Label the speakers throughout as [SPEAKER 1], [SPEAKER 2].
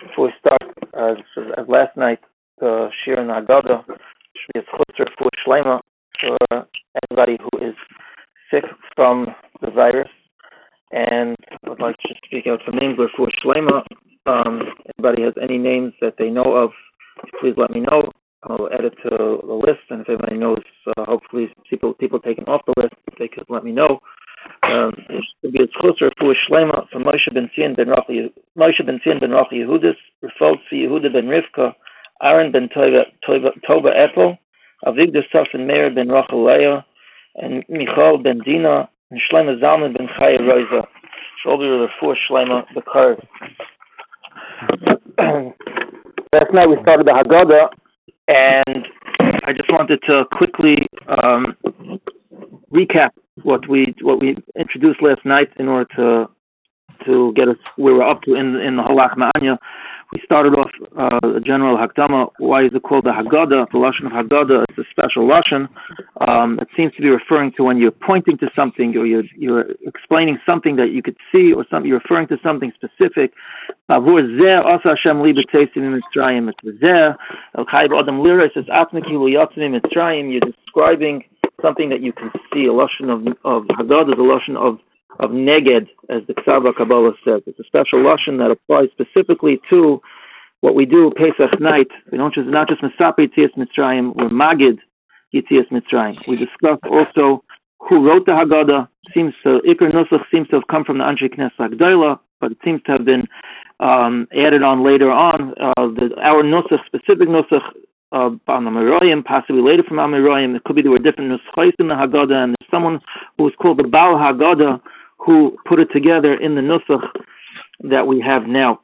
[SPEAKER 1] before we start, as, as last night, the Shir and Agada should be for Shlema for anybody who is sick from the virus. And I would like to speak out some names for Shlema. Um, anybody has any names that they know of, please let me know. I'll add it to the list, and if anybody knows, uh, hopefully people people taken off the list, they could let me know. Um, it should be a closer for Shlema Moshe ben Zion ben Rachel Moshe ben Zion ben Rachel Yehudis, Refold for Yehuda ben Rivka, Aaron ben Toba Toba, Ethel, Avigdor Safin Meir ben Rachel Leah, and Michal ben Dina, and Shlema Zalman ben Chaya Rosa. Shoulder of the four Shlema the card. Last night we started the Haggadah, and I just wanted to quickly um, recap what we what we introduced last night in order to to get us where we're up to in in the Halach Ma'anya. We started off uh, a general Hakdama. Why is it called the Haggadah? The Lashon of Haggadah is a special Lashon. Um, it seems to be referring to when you're pointing to something or you're, you're explaining something that you could see or something, you're referring to something specific. Asa Hashem Li B'Teisim Mitzrayim. It's Zeh. Adam Lira says Atmiki Lu Yatzim Mitzrayim. You're describing something that you can see. A Lashon of, of Haggadah is a Lashon of of neged, as the Ksava Kabbalah says. It's a special lashon that applies specifically to what we do Pesach night. We don't just not just Misapi Yitzias Mitzrayim, we're Magid Yitzias Mitzrayim. We discuss also who wrote the Haggadah. Seems to Iker Nusach seems to have come from the Anshe Knesset Agdoila, but it seems to have been um, added on later on. Uh, the, our Nusach, specific Nusach, uh, the possibly later from Amiroyim. It could be there were different Nuschais in the Haggadah, and there's someone who was called the Baal Haggadah, who put it together in the Nusach that we have now.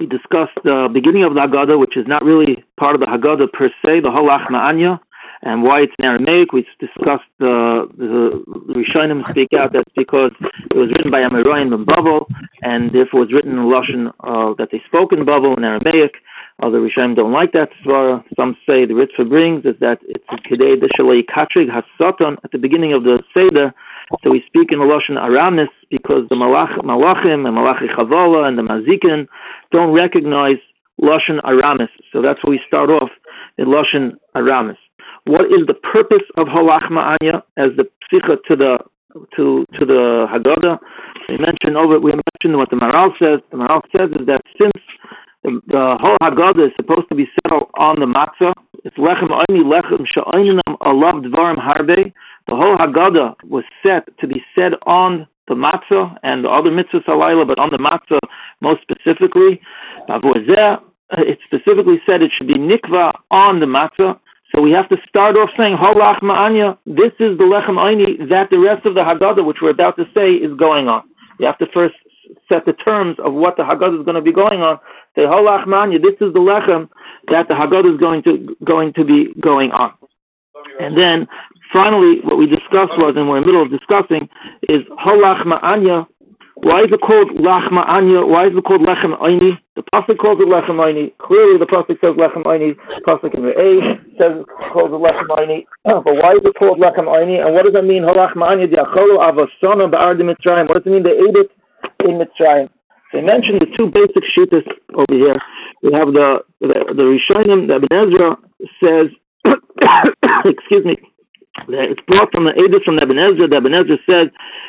[SPEAKER 1] We discussed the beginning of the Haggadah, which is not really part of the Haggadah per se, the Halach Ma'anya, and why it's in Aramaic. We discussed the, the, the Rishonim speak out that's because it was written by Amiroyim in Babel, and therefore it was written in Russian uh, that they spoke in Babel in Aramaic. Other Rishonim don't like that svara. Some say the Ritva brings is that it's Kedei Deshalei Katrig Hasaton at the beginning of the Seder so we speak in the Lashon Aramis because the Malach, Malachim and Malachi Chavala and the Mazikin don't recognize Lashon Aramis. So that's where we start off in Lashon Aramis. What is the purpose of Halach Ma'anya as the psicha to the to to the Haggadah? We mentioned over we mentioned what the Maral says. The Maral says is that since the, the whole Haggadah is supposed to be settled on the matzah, it's lechem oini lechem sha'oininam alav dvarim harbe. The whole Haggadah was set to be said on the matzah and the other mitzvahs halayla, but on the matzah most specifically. It specifically said it should be nikva on the matzah. So we have to start off saying halach ma'anya. This is the lechem aini that the rest of the Haggadah, which we're about to say, is going on. You have to first set the terms of what the Haggadah is going to be going on. Say halach ma'anya. This is the lechem that the Haggadah is going to going to be going on. And then finally, what we discussed was, and we're in the middle of discussing, is halach ma'anya. Why is it called lach ma'anya? Why is it called lechem aini? The pasuk calls it lechem aini. Clearly, the pasuk says lechem aini. Pasuk in the A says calls it lechem aini. Uh, but why is it called lechem aini? And what does that mean? Halach ma'anya diacholu avasana ba'ar Mitzrayim. What does it mean? They ate it in Mitzrayim. They mentioned the two basic shittas over here. We have the the, the Rishonim. The Ibn Ezra says, excuse me it's brought from the Edith from Nebuchadnezzar. Nebuchadnezzar said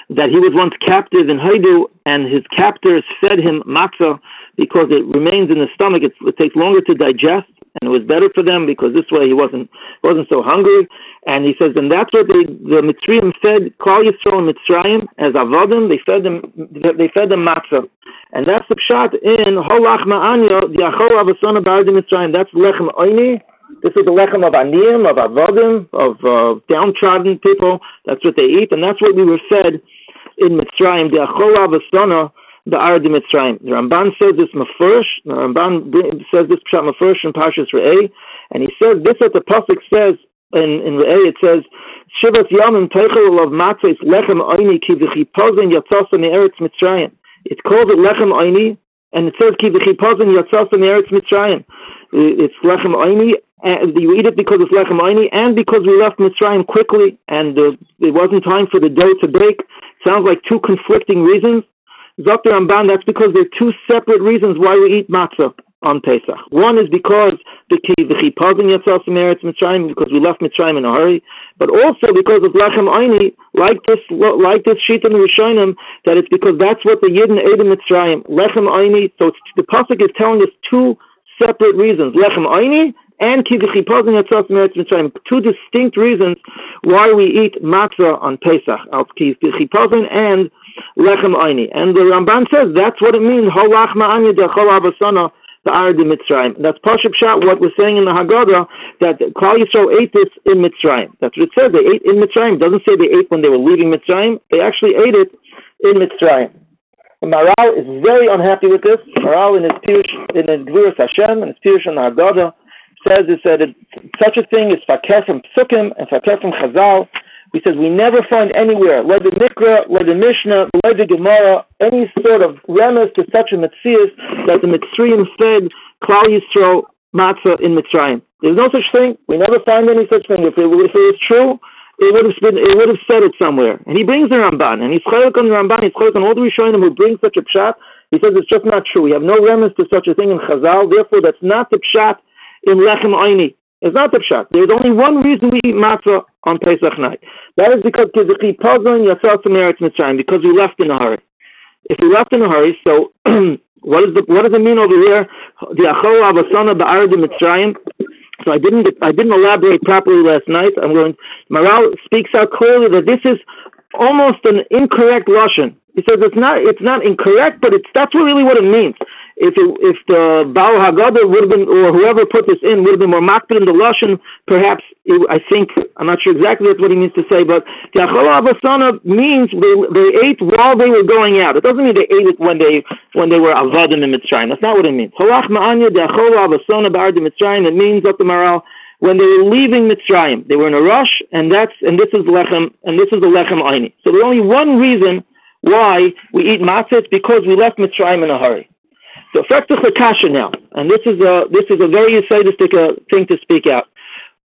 [SPEAKER 1] that he was once captive in Haidu, and his captors fed him matzah because it remains in the stomach. It takes longer to digest, and it was better for them because this way he wasn't wasn't so hungry. And he says, and that's what they, the Mitzrayim fed Klal Yisrael and Mitzrayim as avodim. They fed them they fed them matzah, and that's the pshat in Holach Ma'anya Diachol Avasana Baradim Mitzrayim. That's lechem oini this is the lechem of aniyim, of avodim, of uh, downtrodden people. That's what they eat, and that's what we were fed in Mitzrayim. The achola v'sana, the ardi Mitzrayim. The Ramban says this mafurish. The Ramban says this pshat mafurish in Parshas Re'eh, and he says this what the pasuk says in in Re'eh. It says Shivat Yamim Teichel of Matzes Lechem Oini Ki V'chipozin Yatzasa Me'eretz Mitzrayim. It calls it Lechem Oini, and it says Ki V'chipozin Yatzasa Me'eretz Mitzrayim. It's Lechem Oini, and you eat it because it's lechem and because we left Mitzrayim quickly, and uh, it wasn't time for the dough to bake. Sounds like two conflicting reasons. Dr. Ramban, that's because there are two separate reasons why we eat matzah on Pesach. One is because because we left Mitzrayim in a hurry, but also because of lechem aini, like this, like this sheet in Rishonim, that it's because that's what the Yidden ate in Mitzrayim. Lechem aini. So the pasuk is telling us two separate reasons: lechem aini and chipazin yatzas meretz Mitzrayim. Two distinct reasons why we eat matzah on Pesach: al chipazin and lechem aini. And the Ramban says that's what it means. Dechol abasana the in Mitzrayim. That's Pashup what we're saying in the Haggadah, that Klal Yisrael ate this in Mitzrayim. That's what it says. They ate in Mitzrayim. It doesn't say they ate when they were leaving Mitzrayim. They actually ate it in Mitzrayim. And Maral is very unhappy with this. Maral in his Pirush, in his Gvuras Hashem, and his Pirush in the Haggadah, says is that it, such a thing is fakir from Psukim and fakir from Chazal, he says we never find anywhere, the Mikra, the Mishnah, the Gemara, any sort of remnants to such a Metzias that the Mitzrayim fed Klal Yisrael matzah in Mitzrayim. There's no such thing. We never find any such thing. If it, if it was true, it would have been, it would have said it somewhere. And he brings the Ramban, and he's chaylik on the Ramban, he's chaylik on all the Rishonim who bring such a pshat. He says it's just not true. We have no remnants to such a thing in Chazal. Therefore, that's not the pshat in Lechem Aini. It's not the pshat. There's only one reason we eat matzah on Pesach night. That is because kizuchi pozon yasal samaritz mitzrayim because we left in a hurry. If we left in a hurry, so what is the what does it mean over here? The achol avasana ba'arad mitzrayim. So I didn't I didn't elaborate properly last night. I'm going. Maral speaks out clearly that this is almost an incorrect lashon. He says it's not it's not incorrect, but it's that's really what it means if it, if the Baal Haggadah would have been, or whoever put this in, would have been more makbid in the lashon, perhaps it, I think I'm not sure exactly what he means to say, but the Achala Abasana means they, they ate while they were going out. It doesn't mean they ate it when they when they were avadim in Mitzrayim. That's not what it means. Halach Ma'anya the Achala Abasana Ba'ard Mitzrayim. It means Dr. Maral when they were leaving Mitzrayim, they were in a rush, and that's and this is lechem and this is the lechem aini. So there's only one reason why we eat matzah because we left Mitzrayim in a hurry. So Frektach Kasha now, and this is a this is a very sadistic uh, thing to speak out.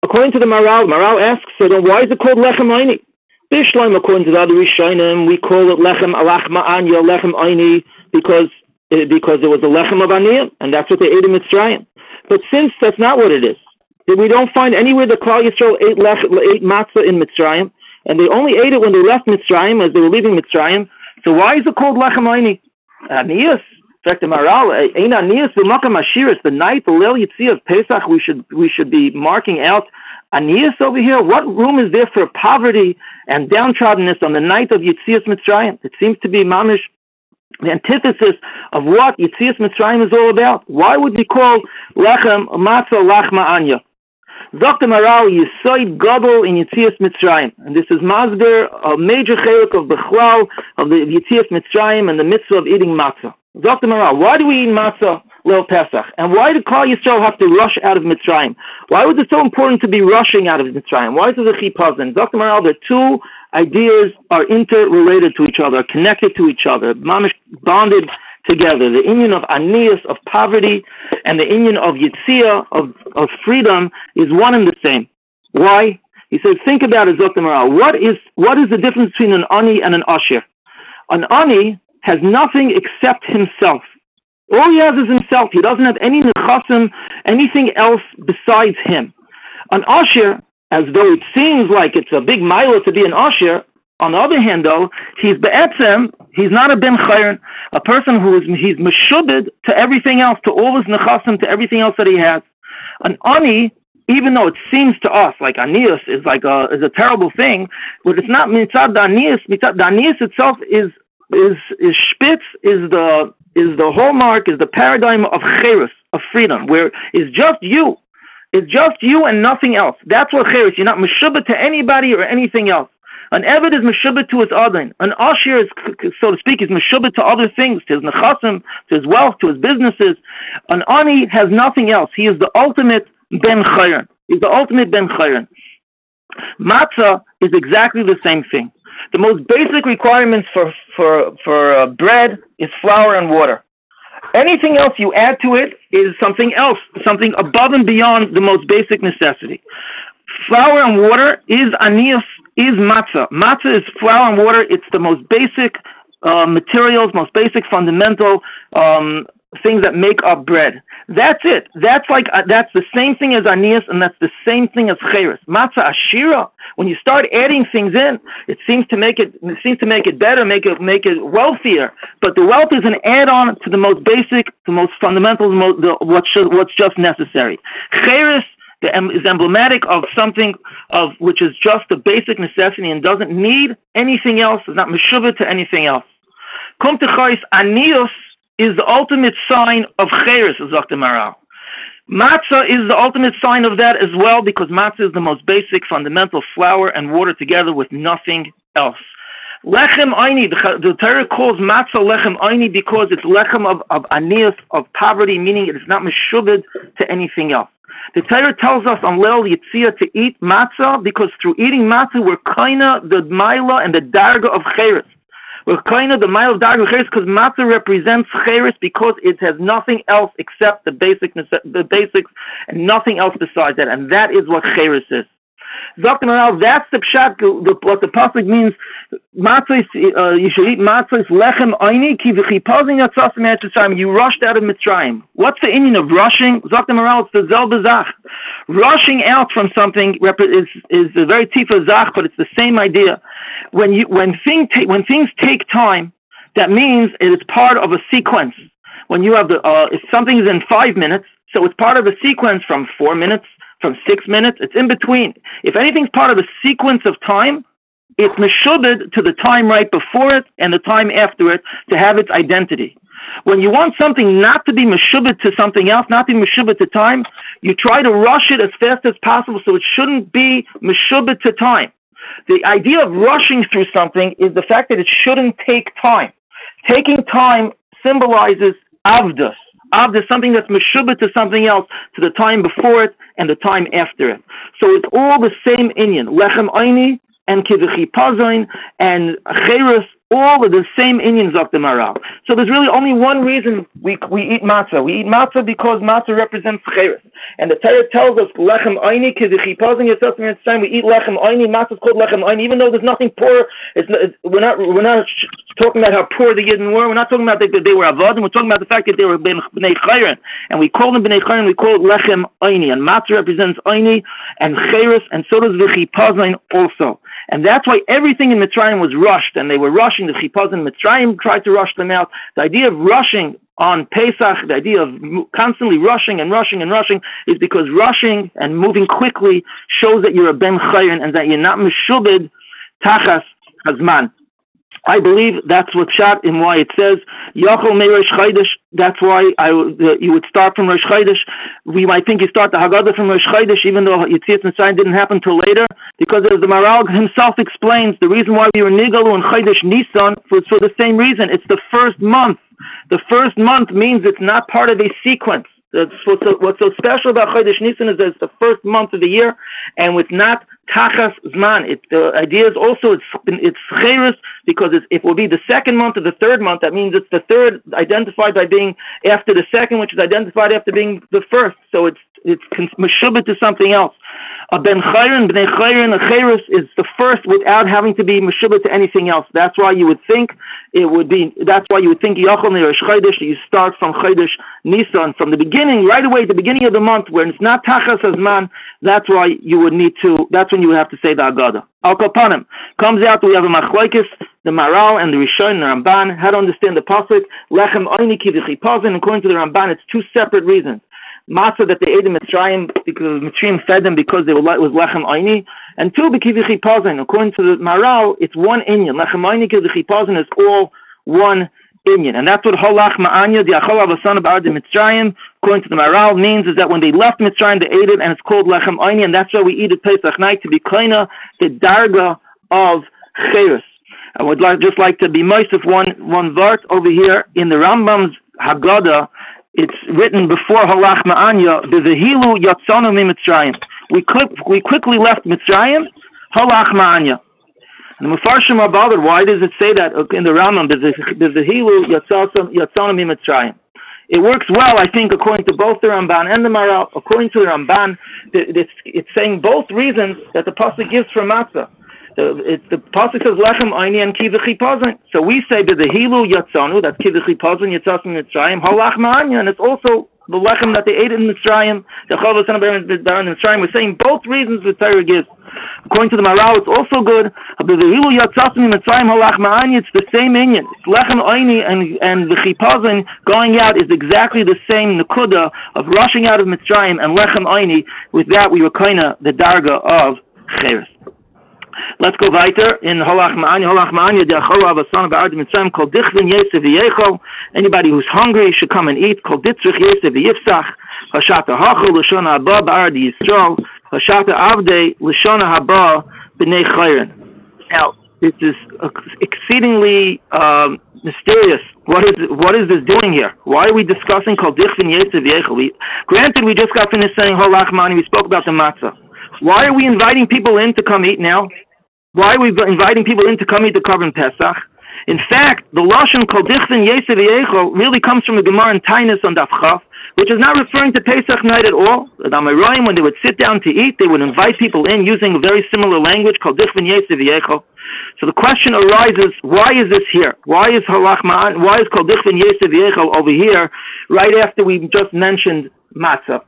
[SPEAKER 1] According to the Maral, Maral asks, so then why is it called Lechem Aini? Bishleim, according to the other Rishonim, we call it Lechem Alach Ma'anya, Lechem Aini, because uh, because it was a Lechem of Aniyah, and that's what they ate in Mitzrayim. But since that's not what it is, we don't find anywhere the Klal Yisrael ate, lech, ate matzah in Mitzrayim, and they only ate it when they left Mitzrayim, as they were leaving Mitzrayim. So why is it called Lechem Aini? Aniyas, fact, the Maral, Ein Anias B'Makam Ashiris, the night, the Leil of Pesach, we should we should be marking out Anias over here. What room is there for poverty and downtroddenness on the night of Yitzias Mitzrayim? It seems to be mamish the antithesis of what Yitzias Mitzrayim is all about. Why would we call lechem matzah lachma anya? Dr. Maral Yisoid Gadol in Yitzias Mitzrayim. And this is Masber, a major chelik of Bechlal, of the Yitzias Mitzrayim and the mitzvah of eating matzah. Dr. Maral, why do we eat matzah Lil Pesach? And why did Klal Yisrael have to rush out of Mitzrayim? Why was it so important to be rushing out of Mitzrayim? Why is it a chipazin? Dr. Maral, the two ideas are interrelated to each other, connected to each other, mamish bonded together. The union of anias, of poverty, and the union of yitzia, of, of freedom, is one and the same. Why? He said, think about it, Dr. What is, what is the difference between an ani and an ashir? An ani has nothing except himself. All he has is himself. He doesn't have any nechasim, anything else besides him. An ashir, as though it seems like it's a big mile to be an ashir, on the other hand, though, he's be'etzem, he's not a ben chayron, a person who is, he's meshubed to everything else, to all his nechasim, to everything else that he has. An ani, even though it seems to us like anias is like a, is a terrible thing, but it's not mitzad anias, mitzad anias itself is is is spitz is the is the hallmark is the paradigm of cherus of freedom where it's just you it's just you and nothing else that's what cherus you're not meshubah to anybody or anything else an Eved is meshubah to his other. An Ashir is, so to speak, is meshubah to other things, to his nechasim, to his wealth, to his businesses. An Ani has nothing else. He is the ultimate Ben Chayran. He's the ultimate Ben Chayran. Matzah is exactly the same thing. The most basic requirements for for for uh, bread is flour and water. Anything else you add to it is something else, something above and beyond the most basic necessity. Flour and water is anias, is matzah. Matzah is flour and water. It's the most basic uh, materials, most basic fundamental um, things that make up bread. That's it. That's like uh, that's the same thing as anias, and that's the same thing as cheres. Matzah ashira. When you start adding things in, it seems to make it, it seems to make it better, make it make it wealthier. But the wealth is an add-on to the most basic, the most fundamental, the most, the, what's what's just necessary. Cheres is emblematic of something of which is just a basic necessity and doesn't need anything else. Is not meshubah to anything else. Come to anios is the ultimate sign of cheres, Dr. Maral. Matzah is the ultimate sign of that as well because matzah is the most basic, fundamental flour and water together with nothing else. Lechem Aini, the, Torah calls matzah lechem Aini because it's lechem of, of of poverty, meaning it is not meshubed to anything else. The Torah tells us on Leil Yitzia to eat matzah because through eating matzah we're kinda the maila and the darga of cheres. We're kind of the mile of dark because matzah represents cheres because it has nothing else except the basic the basics and nothing else besides that, and that is what cheres is. Sagt that's the pshat, what the pasuk means. Matzah, uh, you should eat matzah lechem oini ki v'chipazin yatzasim Mitzrayim. You rushed out of Mitzrayim. What's the meaning of rushing? Sagt it's the zel bezach. Rushing out from something is is a very tifa zach, but it's the same idea. When you when thing ta- when things take time, that means it is part of a sequence. When you have the uh, if something is in five minutes, so it's part of a sequence from four minutes from six minutes. It's in between. If anything's part of a sequence of time, it's meshubed to the time right before it and the time after it to have its identity. When you want something not to be meshubed to something else, not to be meshubed to time, you try to rush it as fast as possible so it shouldn't be meshubed to time. The idea of rushing through something is the fact that it shouldn't take time. Taking time symbolizes avdus. Av is something that's meshubah to something else, to the time before it and the time after it. So it's all the same Inyan. Lechem Aini and Kivichi Pazain and Cheres all of the same Indians of the Maral. So there's really only one reason we, we eat matzah. We eat matzah because matzah represents cheres. And the Torah tells us, lechem oini, kizechipazin yotzasim time we eat lechem oini, matzah is called lechem oini, even though there's nothing poor, it's, it's, we're not, we're not talking about how poor the Yidden were, we're not talking about that they were avodim, we're talking about the fact that they were bnei chayrin. And we call them bnei chayrin, we call it lechem oini. And matzah represents oini and cheres, and so does v'chipazin also. And that's why everything in Mitzrayim was rushed, and they were rushing. The Chipaz in Mitzrayim tried to rush them out. The idea of rushing on Pesach, the idea of constantly rushing and rushing and rushing, is because rushing and moving quickly shows that you're a Ben Chayin and that you're not Meshubid Tachas Hazman. I believe that's what shot in why it says Yachol Me Rosh. That's why I, uh, you would start from Rosh. We might think you start the Haggadah from Rosh even though Yitzias Mitzrayim didn't happen till later, because as the Maral himself explains, the reason why we were Nigalu and Chodesh Nisan was for the same reason. It's the first month. The first month means it's not part of a sequence. That's what's so, what's so special about Chodesh Nisan is that it's the first month of the year, and it's not Tachas Zman. It, the idea is also it's it's Cheres because it's, it will be the second month or the third month. That means it's the third identified by being after the second, which is identified after being the first. So it's it's meshubah to something else. A ben chayrin, bnei chayrin, a cheres is the first without having to be meshubah to anything else. That's why you would think it would be. That's why you would think yachol neirosh chaydish. You start from chaydish Nisan from the beginning, right away the beginning of the month, where it's not tachas azman. That's why you would need to. That's when you would have to say the agada. Al kapanim comes out. We have a machlekes, the Maral and the Rishon and the Ramban. How to understand the pasuk? Lechem oini kivichi According to the Ramban, it's two separate reasons matzah that they ate in Mitzrayim because Mitzrayim fed them because they were it was lechem aini, and two bekivichi pazin. According to the Maral, it's one inyan. Lechem aini kivichi pazin is all one inyan, and that's what holach ma'anya the achol avasan about the Mitzrayim. According to the Maral, means is that when they left Mitzrayim, they ate it, and it's called lechem aini, and that's why we eat it Pesach night to be kleina the darga of cheres. I would like just like to be most of one one vart over here in the Rambam's Haggadah it's written before Halach Ma'anya, Bezehilu Yatzonu Mitzrayim. We, we quickly left Mitzrayim, Halach Ma'anya. And the Mefarshim are bothered. Why does it say that in the Rambam? Bezehilu Yatzonu Mitzrayim. It works well, I think, according to both the Ramban and the Maral. According to the Ramban, it's, it's saying both reasons that the pasuk gives for matzah. The, it, the pasuk says lechem aini and kivichi So we say that the hilu yatzanu, that's kivichi pazin yatzasim mitzrayim halach ma'anya, and it's also the lechem that they ate in Mitzrayim, the chavos and the in Mitzrayim. We're saying both reasons the Torah gives. According to the Maharal, it's also good. But the hilu yatzasim mitzrayim halach ma'anya, it's the same inyan. Lechem aini and and the chipazin going out is exactly the same nekuda of rushing out of Mitzrayim and lechem aini. With that, we were kind of the darga of cheres. Let's go weiter in Holach Ma'ani. Holach Ma'ani, the Achora of a son of Ard Mitzrayim, called Dichvin Yosef Yechol. Anybody who's hungry should come and eat. Called Ditzrich Yosef Yifsach. Hashata Hachol Lashona Haba Ba'ard Yisrael. Hashata Avde Lashona Haba B'nei Chayrin. Now, this is exceedingly um, mysterious. What is what is this doing here? Why are we discussing called Dichvin Yosef Yechol? Granted, we just got finished saying Holach Ma'ani. We spoke about the matzah. Why are we inviting people in to come eat now? Why are we inviting people in to come eat the korban Pesach? In fact, the Lashon Kol Dichtin Yesev really comes from the Gemara in Tainus on Daf which is not referring to Pesach night at all. The Amoraim, when they would sit down to eat, they would invite people in using a very similar language called Dichtin Yesev So the question arises, why is this here? Why is Halach Ma'an, why is Kol Dichtin Yesev over here, right after we just mentioned Matzah?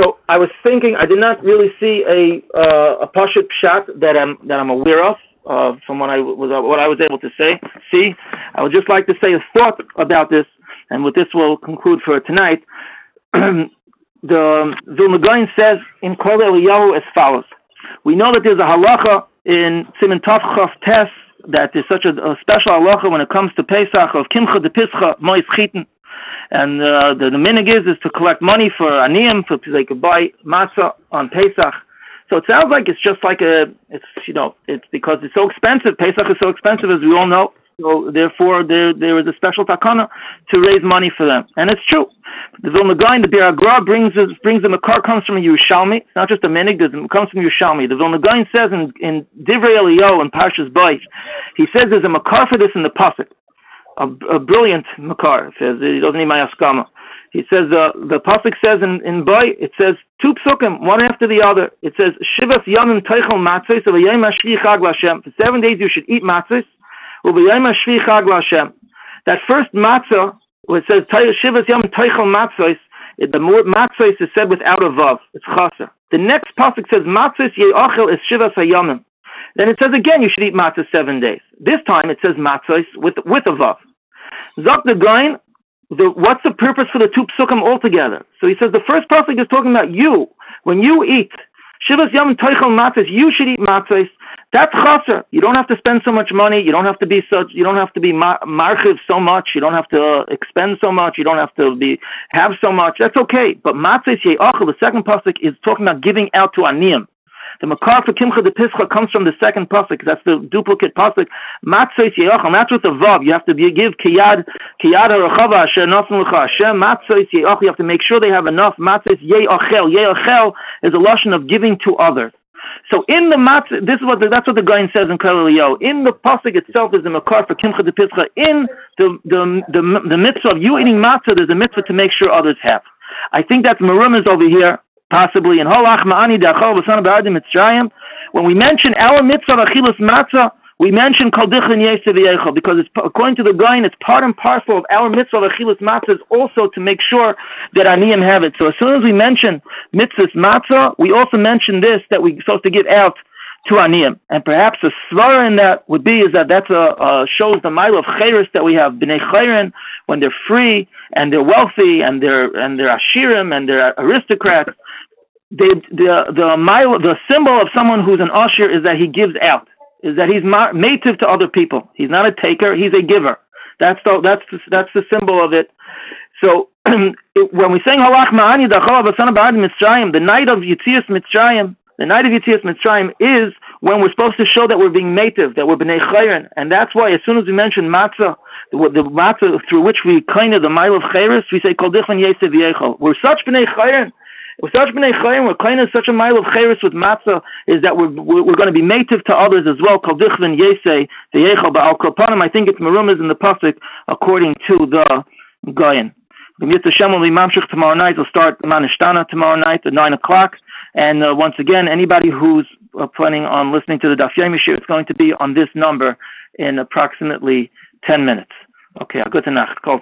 [SPEAKER 1] So I was thinking, I did not really see a uh, a pashut pshat that I'm that I'm aware of uh, from what I was what I was able to say. See, I would just like to say a thought about this, and with this we'll conclude for tonight. the Vilna Gaon says in Kol Eliyahu as follows: We know that there's a halacha in Siman Tav Chav Tes that there's such a, a, special halacha when it comes to Pesach of Kimcha de Pischa Mois Chitin and uh, the, the minig is, is to collect money for aniyim, for they could buy matzah on Pesach. So it sounds like it's just like a, it's, you know, it's because it's so expensive. Pesach is so expensive, as we all know. So therefore, there there is a special takana to raise money for them, and it's true. The Vilna Gaon, the Biur HaGra brings brings them a car comes from Yerushalmi. It's not just a minig; it comes from Yerushalmi. The Vilna Gaon says in in Divrei Eliyahu in Parshas Bayis, he says there's a makar for this in the pasuk a, a brilliant makar. Says he doesn't need my askama. He says uh, the pasuk says in in Bay it says two psukim one after the other. It says shivas yamim teichel matzos v'yayim hashvi chag l'Hashem. For seven days you should eat matzos hashvi chag l'Hashem. That first matzah where it says shivas yamim teichel matzos. The matzos is said without a vav. It's chaser. The next pasuk says matzos ye'achel is shivas hayamim. Then it says again you should eat matzah seven days. This time it says matzos with with a vav. Zok the Gain, the, what's the purpose for the two psukim altogether? So he says the first pasuk is talking about you. When you eat, Shivas Matzos, you should eat matzos. That's chaser. You don't have to spend so much money. You don't have to be such. You don't have to be marchiv so much. You don't have to expend so much. You don't have to be have so much. That's okay. But matzos ye'achel, the second pasuk is talking about giving out to aniyim. The makar for kimcha de pischa comes from the second pasuk. That's the duplicate pasuk. Matzos ye'achal. That's with the vav. You have to give kiyad kiyad harachava asher nafnu lecha. Matzos ye'achal. You have to make sure they have enough. Matzos ye'achel. Ye'achel is a lotion of giving to others. So in the matzah, this is what the, that's what the guy says in Kol Eliyahu. In the pasuk itself is the makar for kimcha de pischa. In the the the, the mitzvah of you eating matzah, there's a mitzvah to make sure others have. I think that's marumas over here possibly in Holach Ma'ani Dachol V'San Ba'adim Mitzrayim, when we mention our mitzvah of Achilas Matzah, we mention Kol Dichin Yesev because it's, according to the Gaon, it's part and parcel of our mitzvah of Achilas Matzah is also to make sure that Aniyim have it. So as soon as we mention mitzvahs Matzah, we also mention this, that we're supposed to give out to Aniyim. And perhaps a svara in that would be is that that uh, shows the mile of chayris that we have b'nei chayrin when they're free and they're wealthy and they're and they're ashirim and they're aristocrats the the the mile, the symbol of someone who's an usher is that he gives out, is that he's native to other people. He's not a taker; he's a giver. That's the that's the, that's the symbol of it. So it, when we sing Halach Ma'ani Dachalav Mitzrayim, the night of Yitzias Mitzrayim, the night of Yitzias Mitzrayim is when we're supposed to show that we're being native, that we're bnei chayrin, and that's why as soon as we mention matzah, the, matzah through which we kind of the mile of chayris, we say kol dichvan yesev We're such bnei chayrin such b'nei chayim, we're of such a mile of chayris with matzah is that we're, we're, going to be native to others as well. Kol dichvin yesei v'yechal ba'al kopanim. I think it's marumas in the pasuk according to the. The Mitzvah Shem will be mamshich tomorrow night. We'll start Manishtana tomorrow night at 9 o'clock. And uh, once again, anybody who's uh, planning on listening to the Daf Yomi it's going to be on this number in approximately 10 minutes. Okay, a gute Nacht. Kol.